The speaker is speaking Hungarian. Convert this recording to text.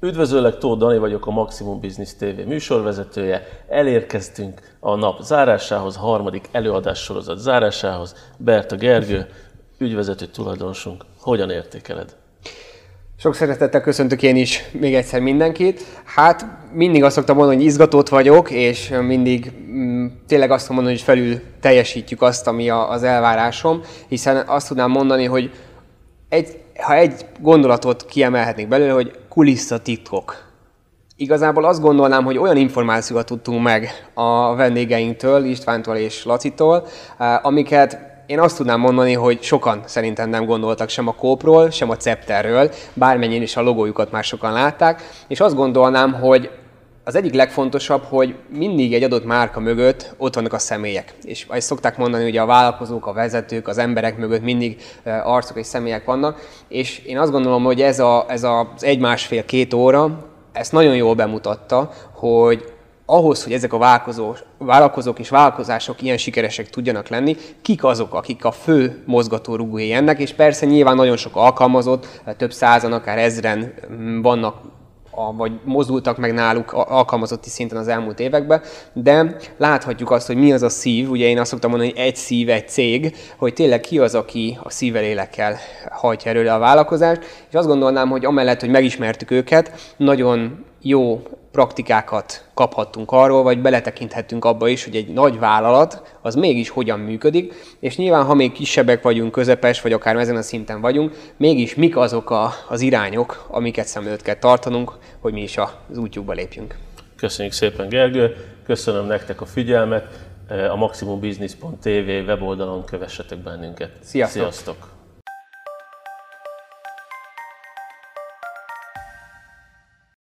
Üdvözöllek, Tóth Dani vagyok, a Maximum Business TV műsorvezetője. Elérkeztünk a nap zárásához, a harmadik előadás sorozat zárásához. Berta Gergő, ügyvezető tulajdonosunk. Hogyan értékeled? Sok szeretettel köszöntök én is még egyszer mindenkit. Hát mindig azt szoktam mondani, hogy izgatott vagyok, és mindig mm, tényleg azt mondani, hogy felül teljesítjük azt, ami a, az elvárásom, hiszen azt tudnám mondani, hogy egy, ha egy gondolatot kiemelhetnék belőle, hogy kulisszatitkok. Igazából azt gondolnám, hogy olyan információkat tudtunk meg a vendégeinktől, Istvántól és Lacitól, eh, amiket én azt tudnám mondani, hogy sokan szerintem nem gondoltak sem a Kópról, sem a Cepterről, bármennyien is a logójukat már sokan látták, és azt gondolnám, hogy az egyik legfontosabb, hogy mindig egy adott márka mögött ott vannak a személyek. És ezt szokták mondani, hogy a vállalkozók, a vezetők, az emberek mögött mindig arcok és személyek vannak. És én azt gondolom, hogy ez, a, ez az egy-másfél-két óra ezt nagyon jól bemutatta, hogy ahhoz, hogy ezek a vállalkozók és vállalkozások ilyen sikeresek tudjanak lenni, kik azok, akik a fő mozgatórugói ennek, és persze nyilván nagyon sok alkalmazott, több százan, akár ezren vannak a, vagy mozdultak meg náluk alkalmazotti szinten az elmúlt években, de láthatjuk azt, hogy mi az a szív, ugye én azt szoktam mondani, hogy egy szív, egy cég, hogy tényleg ki az, aki a szível élekkel hajtja előre a vállalkozást, és azt gondolnám, hogy amellett, hogy megismertük őket, nagyon jó praktikákat kaphattunk arról, vagy beletekinthettünk abba is, hogy egy nagy vállalat az mégis hogyan működik, és nyilván, ha még kisebbek vagyunk, közepes, vagy akár ezen a szinten vagyunk, mégis mik azok a, az irányok, amiket szem előtt kell tartanunk, hogy mi is az útjukba lépjünk. Köszönjük szépen, Gergő! Köszönöm nektek a figyelmet! A maximumbusiness.tv weboldalon kövessetek bennünket. Sziasztok! Sziasztok.